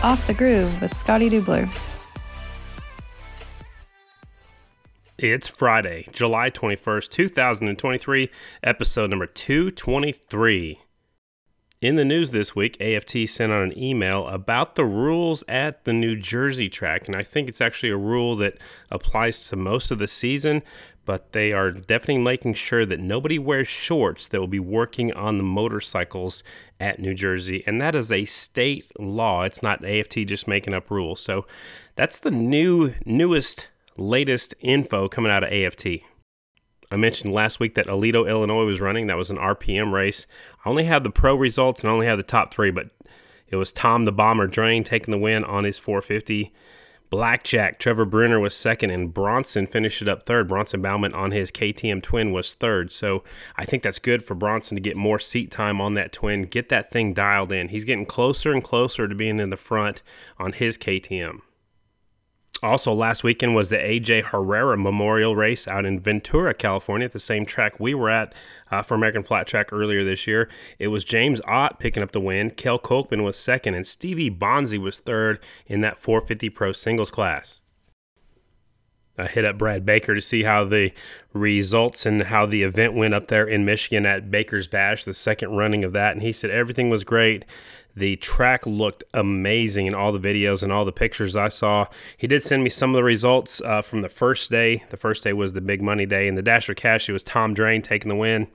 Off the Groove with Scotty Dubler. It's Friday, July 21st, 2023, episode number 223. In the news this week, AFT sent out an email about the rules at the New Jersey track, and I think it's actually a rule that applies to most of the season, but they are definitely making sure that nobody wears shorts that will be working on the motorcycles at New Jersey, and that is a state law. It's not AFT just making up rules. So that's the new newest latest info coming out of AFT. I mentioned last week that Alito, Illinois was running. That was an RPM race. I only have the pro results and only have the top three, but it was Tom the Bomber Drain taking the win on his 450. Blackjack, Trevor Brunner was second, and Bronson finished it up third. Bronson Bauman on his KTM twin was third. So I think that's good for Bronson to get more seat time on that twin, get that thing dialed in. He's getting closer and closer to being in the front on his KTM. Also, last weekend was the AJ Herrera Memorial Race out in Ventura, California, at the same track we were at uh, for American Flat Track earlier this year. It was James Ott picking up the win. Kel Kolkman was second, and Stevie Bonsey was third in that 450 Pro singles class. I hit up Brad Baker to see how the results and how the event went up there in Michigan at Baker's Bash, the second running of that. And he said everything was great. The track looked amazing in all the videos and all the pictures I saw. He did send me some of the results uh, from the first day. The first day was the big money day. And the Dash for Cash, it was Tom Drain taking the win.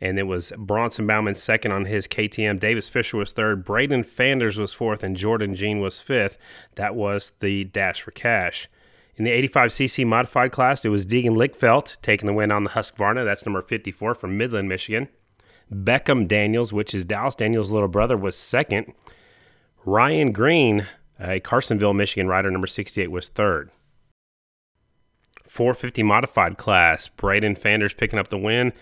And it was Bronson Bauman second on his KTM. Davis Fisher was third. Braden Fanders was fourth. And Jordan Jean was fifth. That was the Dash for Cash. In the 85cc modified class, it was Deegan Lickfelt taking the win on the Husqvarna. That's number 54 from Midland, Michigan. Beckham Daniels, which is Dallas Daniels' little brother, was second. Ryan Green, a Carsonville, Michigan rider, number 68, was third. 450 modified class, Braden Fanders picking up the win.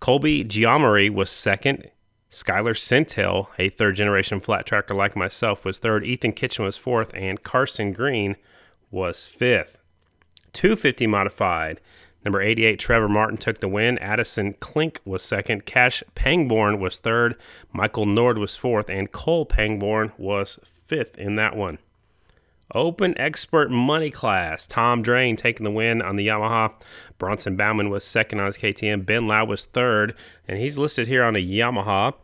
Colby Giamari was second. Skylar Centel, a third generation flat tracker like myself, was third. Ethan Kitchen was fourth. And Carson Green was fifth. 250 modified. Number 88, Trevor Martin took the win. Addison Klink was second. Cash Pangborn was third. Michael Nord was fourth. And Cole Pangborn was fifth in that one. Open Expert Money Class. Tom Drain taking the win on the Yamaha. Bronson Bauman was second on his KTM. Ben Lau was third. And he's listed here on a Yamaha.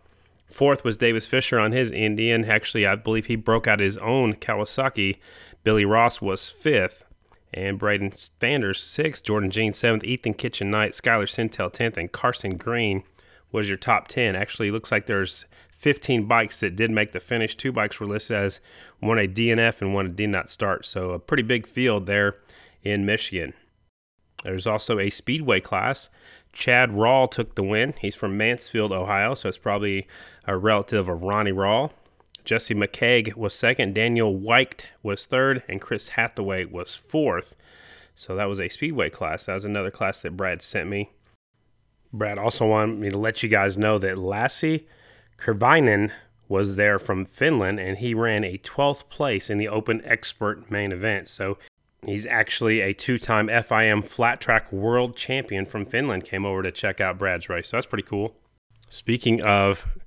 Fourth was Davis Fisher on his Indian. Actually, I believe he broke out his own Kawasaki. Billy Ross was fifth and Braden Fanders sixth, Jordan Jean seventh, Ethan Kitchen ninth, Skylar Sintel tenth, and Carson Green was your top ten. Actually, looks like there's 15 bikes that did make the finish. Two bikes were listed as one a DNF and one a did not start. So a pretty big field there in Michigan. There's also a speedway class. Chad Rawl took the win. He's from Mansfield, Ohio, so it's probably a relative of Ronnie Rawl. Jesse McCaig was second, Daniel White was third, and Chris Hathaway was fourth. So that was a speedway class. That was another class that Brad sent me. Brad also wanted me to let you guys know that Lassi Kurvainen was there from Finland, and he ran a 12th place in the Open Expert main event. So he's actually a two-time FIM flat track world champion from Finland. Came over to check out Brad's race. So that's pretty cool. Speaking of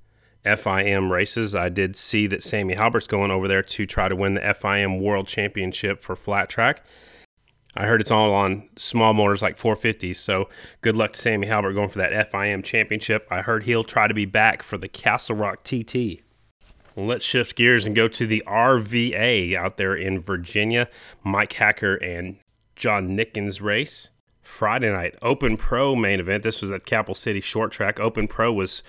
FIM races. I did see that Sammy Halbert's going over there to try to win the FIM World Championship for flat track. I heard it's all on small motors like 450s, so good luck to Sammy Halbert going for that FIM championship. I heard he'll try to be back for the Castle Rock TT. Well, let's shift gears and go to the RVA out there in Virginia. Mike Hacker and John Nickens race. Friday night, Open Pro main event. This was at Capital City Short Track. Open Pro was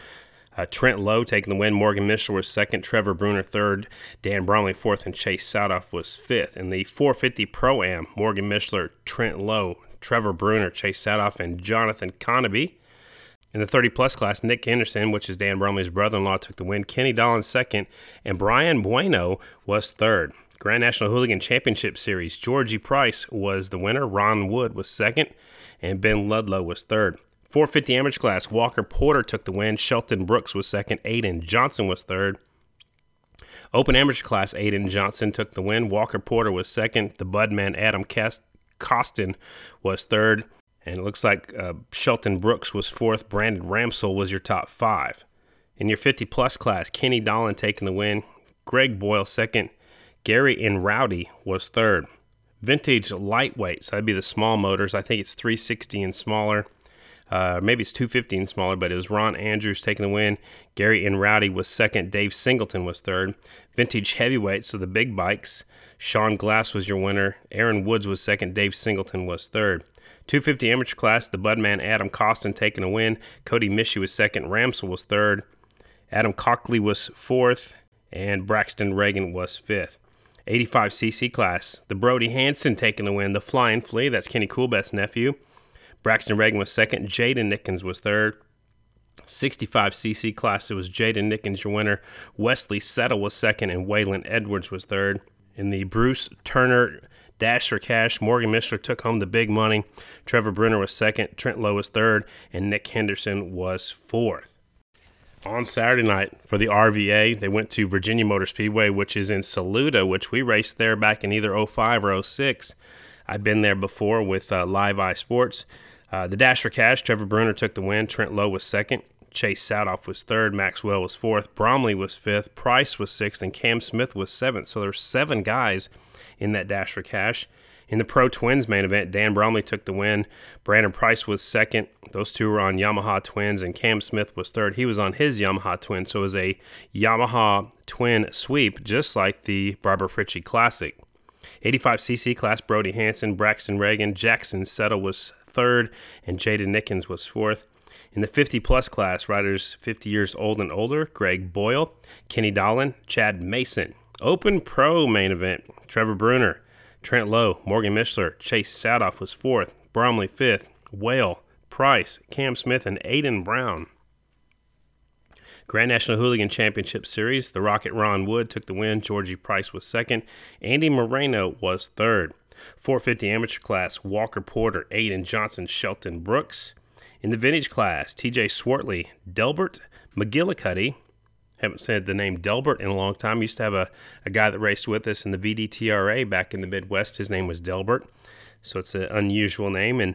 uh, Trent Lowe taking the win. Morgan Mishler was second. Trevor Brunner third. Dan Bromley fourth. And Chase Saathoff was fifth. In the 450 Pro Am, Morgan Mishler, Trent Lowe, Trevor Brunner, Chase Saathoff, and Jonathan Conaby. In the 30 plus class, Nick Anderson, which is Dan Bromley's brother in law, took the win. Kenny Dolan second. And Brian Bueno was third. Grand National Hooligan Championship Series, Georgie Price was the winner. Ron Wood was second. And Ben Ludlow was third. 450 amateur class, Walker Porter took the win. Shelton Brooks was second. Aiden Johnson was third. Open amateur class, Aiden Johnson took the win. Walker Porter was second. The Budman Adam Cast- Costin was third. And it looks like uh, Shelton Brooks was fourth. Brandon Ramsell was your top five. In your 50 plus class, Kenny Dolan taking the win. Greg Boyle second. Gary and Rowdy was third. Vintage lightweight, so that'd be the small motors. I think it's 360 and smaller. Uh, maybe it's 250 and smaller, but it was Ron Andrews taking the win. Gary and Rowdy was second. Dave Singleton was third. Vintage heavyweight, so the big bikes. Sean Glass was your winner. Aaron Woods was second. Dave Singleton was third. 250 amateur class, the Budman Adam Costin taking a win. Cody Mishi was second. Ramsell was third. Adam Cockley was fourth. And Braxton Reagan was fifth. 85cc class, the Brody Hanson taking the win. The Flying Flea, that's Kenny Coolbeth's nephew. Braxton Reagan was second. Jaden Nickens was third. 65cc class, it was Jaden Nickens, your winner. Wesley Settle was second, and Waylon Edwards was third. In the Bruce Turner Dash for Cash, Morgan Mishler took home the big money. Trevor Brunner was second. Trent Lowe was third, and Nick Henderson was fourth on Saturday night for the RVA. They went to Virginia Motor Speedway, which is in Saluda, which we raced there back in either 05 or 06. I've been there before with uh, Live Eye Sports. Uh, the Dash for Cash, Trevor Brunner took the win. Trent Lowe was second. Chase Saathoff was third. Maxwell was fourth. Bromley was fifth. Price was sixth. And Cam Smith was seventh. So there's seven guys in that Dash for Cash. In the Pro Twins main event, Dan Bromley took the win. Brandon Price was second. Those two were on Yamaha Twins, and Cam Smith was third. He was on his Yamaha Twin, so it was a Yamaha Twin sweep, just like the Barbara Fritchie Classic. 85cc class, Brody Hanson, Braxton Reagan, Jackson Settle was third, and Jaden Nickens was fourth. In the 50 plus class, riders 50 years old and older, Greg Boyle, Kenny Dolan, Chad Mason. Open Pro main event, Trevor Brunner, Trent Lowe, Morgan Mishler, Chase Saathoff was fourth, Bromley fifth, Whale, Price, Cam Smith, and Aiden Brown. Grand National Hooligan Championship Series, the Rocket Ron Wood took the win. Georgie Price was second. Andy Moreno was third. 450 amateur class, Walker Porter, Aiden Johnson, Shelton Brooks. In the vintage class, TJ Swartley, Delbert McGillicuddy, haven't said the name Delbert in a long time. Used to have a, a guy that raced with us in the VDTRA back in the Midwest. His name was Delbert. So it's an unusual name. And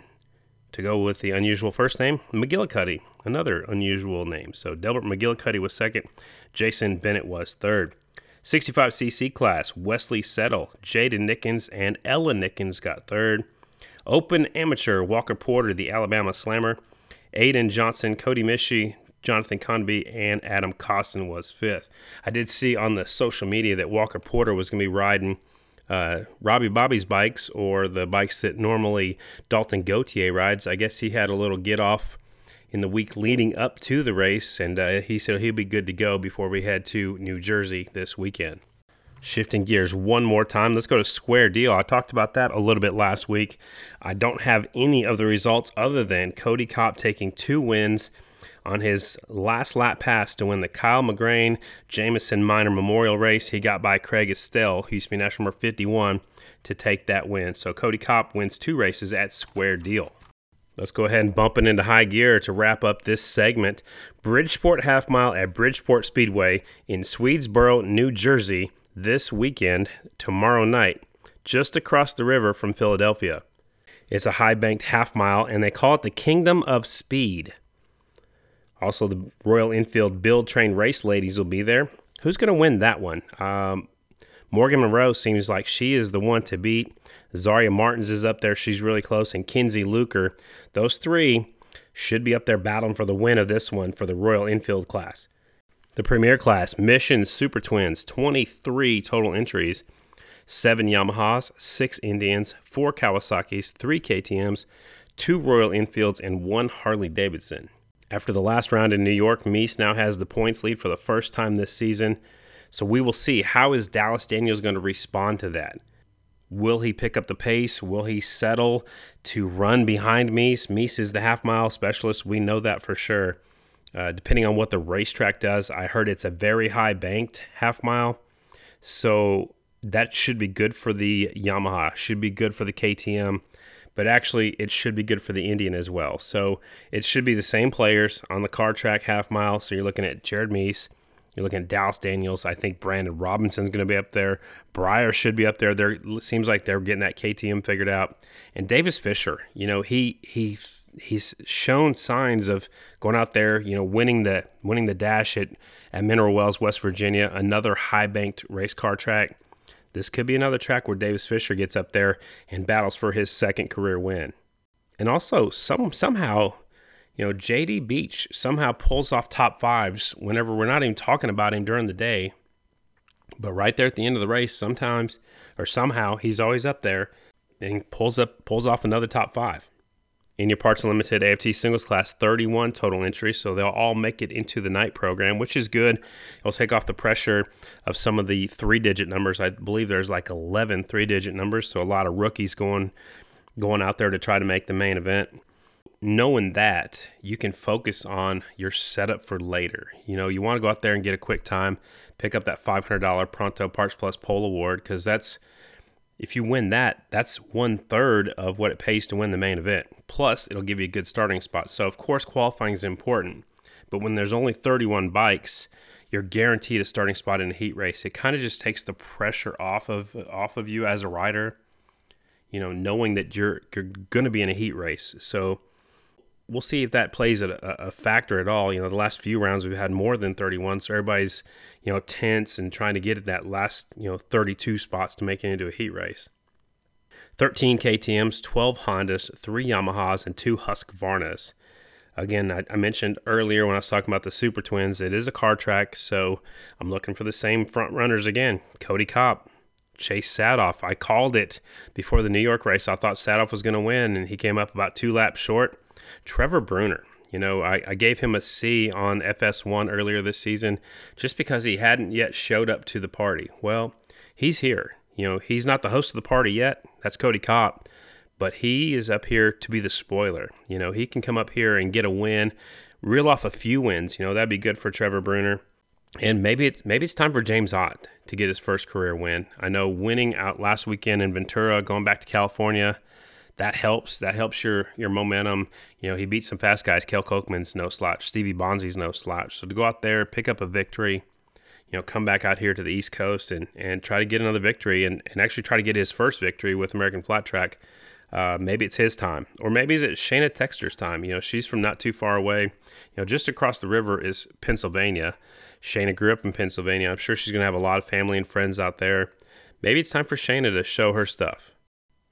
to go with the unusual first name, McGillicuddy, another unusual name. So Delbert McGillicuddy was second. Jason Bennett was third. 65cc class, Wesley Settle, Jaden Nickens, and Ella Nickens got third. Open amateur, Walker Porter, the Alabama Slammer. Aiden Johnson, Cody Mishi, Jonathan Conby and Adam Costin was fifth. I did see on the social media that Walker Porter was going to be riding uh, Robbie Bobby's bikes or the bikes that normally Dalton Gauthier rides. I guess he had a little get off in the week leading up to the race, and uh, he said he'll be good to go before we head to New Jersey this weekend. Shifting gears one more time, let's go to Square Deal. I talked about that a little bit last week. I don't have any of the results other than Kody Kopp taking two wins on his last lap pass to win the Kyle McGrain Jameson Minor Memorial Race. He got by Craig Estelle, who used to be national number 51, to take that win. So Kody Kopp wins two races at Square Deal. Let's go ahead and bump it into high gear to wrap up this segment. Bridgeport Half Mile at Bridgeport Speedway in Swedesboro, New Jersey, this weekend, tomorrow night, just across the river from Philadelphia. It's a high banked half mile, and they call it the Kingdom of Speed. Also, the Royal Enfield Build Train Race Ladies will be there. Who's going to win that one? Um, Morgan Monroe seems like she is the one to beat. Zaria Martins is up there. She's really close. And Kinsey Luker. Those three should be up there battling for the win of this one for the Royal Enfield class. The Premier class, Mission Super Twins, 23 total entries, 7 Yamahas, 6 Indians, 4 Kawasaki's, 3 KTMs, 2 Royal Enfields, and 1 Harley Davidson. After the last round in New York, Mees now has the points lead for the first time this season. So we will see how is Dallas Daniels going to respond to that. Will he pick up the pace? Will he settle to run behind Mees? Mees is the half mile specialist. We know that for sure. Uh, depending on what the racetrack does, I heard it's a very high banked half mile. So that should be good for the Yamaha, should be good for the KTM but actually it should be good for the Indian as well. So it should be the same players on the car track half mile. So you're looking at Jared Mees, you're looking at Dallas Daniels. I think Brandon Robinson's going to be up there. Briar should be up there. There seems like they're getting that KTM figured out. And Davis Fisher, you know, he he he's shown signs of going out there, you know, winning the winning the dash at at Mineral Wells, West Virginia, another high banked race car track this could be another track where Davis Fisher gets up there and battles for his second career win. And also, some somehow, you know, JD Beach somehow pulls off top fives whenever we're not even talking about him during the day. But right there at the end of the race, sometimes or somehow he's always up there and pulls up pulls off another top five. In your Parts Limited AFT singles class, 31 total entries, so they'll all make it into the night program, which is good. It'll take off the pressure of some of the three digit numbers. I believe there's like 11 three digit numbers, so a lot of rookies going going out there to try to make the main event. Knowing that, you can focus on your setup for later. You know, you want to go out there and get a quick time, pick up that $500 Pronto Parts Plus Pole Award because that's if you win that, that's one third of what it pays to win the main event. Plus, it'll give you a good starting spot. So, of course, qualifying is important, but when there's only 31 bikes, you're guaranteed a starting spot in a heat race. It kind of just takes the pressure off of off of you as a rider. You know, knowing that you're you're going to be in a heat race. So, we'll see if that plays a, a, factor at all. You know, the last few rounds we've had more than 31, so everybody's you know tense and trying to get at that last you know 32 spots to make it into a heat race. 13 KTM's, 12 Hondas, three Yamahas, and two Husqvarnas. Again, I, I, mentioned earlier when I was talking about the Super Twins, it is a car track, so I'm looking for the same front runners again. Kody Kopp, Chase Saathoff. I called it before the New York race. I thought Saathoff was going to win, and he came up about two laps short. Trevor Brunner. You know, I, I gave him a C on FS1 earlier this season just because he hadn't yet showed up to the party. Well, he's here. You know, he's not the host of the party yet. That's Kody Kopp. But he is up here to be the spoiler. You know, he can come up here and get a win, reel off a few wins. You know, that'd be good for Trevor Brunner. And maybe it's maybe it's time for James Ott to get his first career win. I know winning out last weekend in Ventura, going back to California, that helps. That helps your your momentum. You know, he beat some fast guys. Kel Kochman's no slouch. Stevie Bonsey's no slouch. So to go out there, pick up a victory, you know, come back out here to the East Coast and, and try to get another victory and, and actually try to get his first victory with American Flat Track. Uh, maybe it's his time, or maybe it's Shayna Texter's time. You know, she's from not too far away. You know, just across the river is Pennsylvania. Shayna grew up in Pennsylvania. I'm sure she's going to have a lot of family and friends out there. Maybe it's time for Shayna to show her stuff.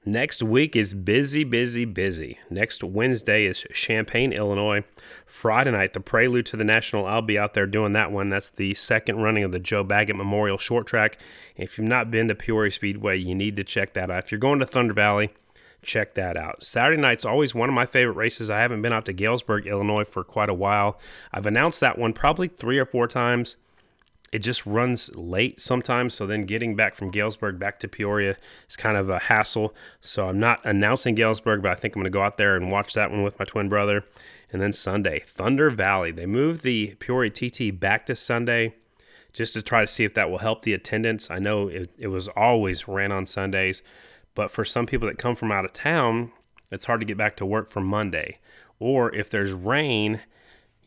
Next week is busy, busy, busy. Next Wednesday is Champaign, Illinois. Friday night, the prelude to the National. I'll be out there doing that one. That's the second running of the Joe Baggett Memorial Short Track. If you've not been to Peoria Speedway, you need to check that out. If you're going to Thunder Valley, check that out. Saturday night's always one of my favorite races. I haven't been out to Galesburg, Illinois for quite a while. I've announced that one probably three or four times it just runs late sometimes. So then getting back from Galesburg back to Peoria is kind of a hassle. So I'm not announcing Galesburg, but I think I'm going to go out there and watch that one with my twin brother. And then Sunday, Thunder Valley. They moved the Peoria TT back to Sunday just to try to see if that will help the attendance. I know it, it was always ran on Sundays, but for some people that come from out of town, it's hard to get back to work for Monday. Or if there's rain,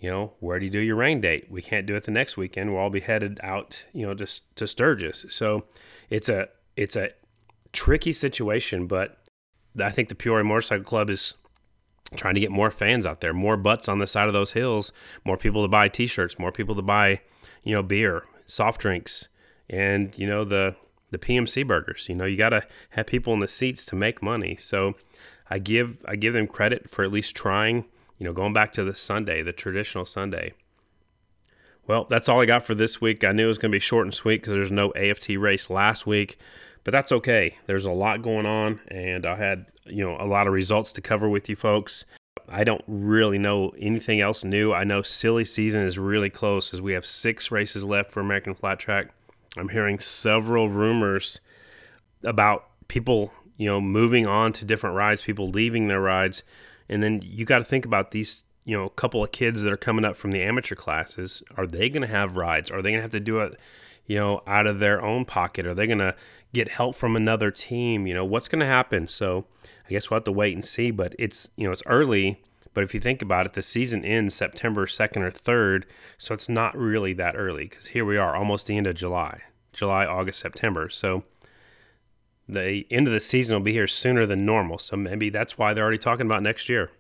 you know, where do you do your rain date? We can't do it the next weekend. We'll all be headed out, you know, to, to Sturgis. So it's a it's a tricky situation, but I think the Peoria Motorcycle Club is trying to get more fans out there, more butts on the side of those hills, more people to buy T-shirts, more people to buy, you know, beer, soft drinks, and you know the the PMC burgers. You know, you got to have people in the seats to make money. So I give I give them credit for at least trying you know, going back to the Sunday, the traditional Sunday. Well, that's all I got for this week. I knew it was going to be short and sweet because there's no AFT race last week, but that's okay. There's a lot going on, and I had, you know, a lot of results to cover with you folks. I don't really know anything else new. I know silly season is really close as we have six races left for American Flat Track. I'm hearing several rumors about people, you know, moving on to different rides, people leaving their rides. And then you got to think about these, you know, couple of kids that are coming up from the amateur classes. Are they going to have rides? Are they going to have to do it, you know, out of their own pocket? Are they going to get help from another team? You know, what's going to happen? So I guess we'll have to wait and see. But it's, you know, it's early. But if you think about it, the season ends September 2nd or 3rd. So it's not really that early because here we are, almost the end of July, July, August, September. So the end of the season will be here sooner than normal. So maybe that's why they're already talking about next year.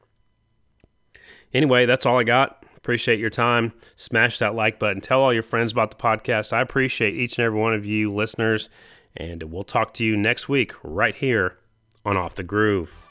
Anyway, that's all I got. Appreciate your time. Smash that like button. Tell all your friends about the podcast. I appreciate each and every one of you listeners And we'll talk to you next week right here on Off the Groove.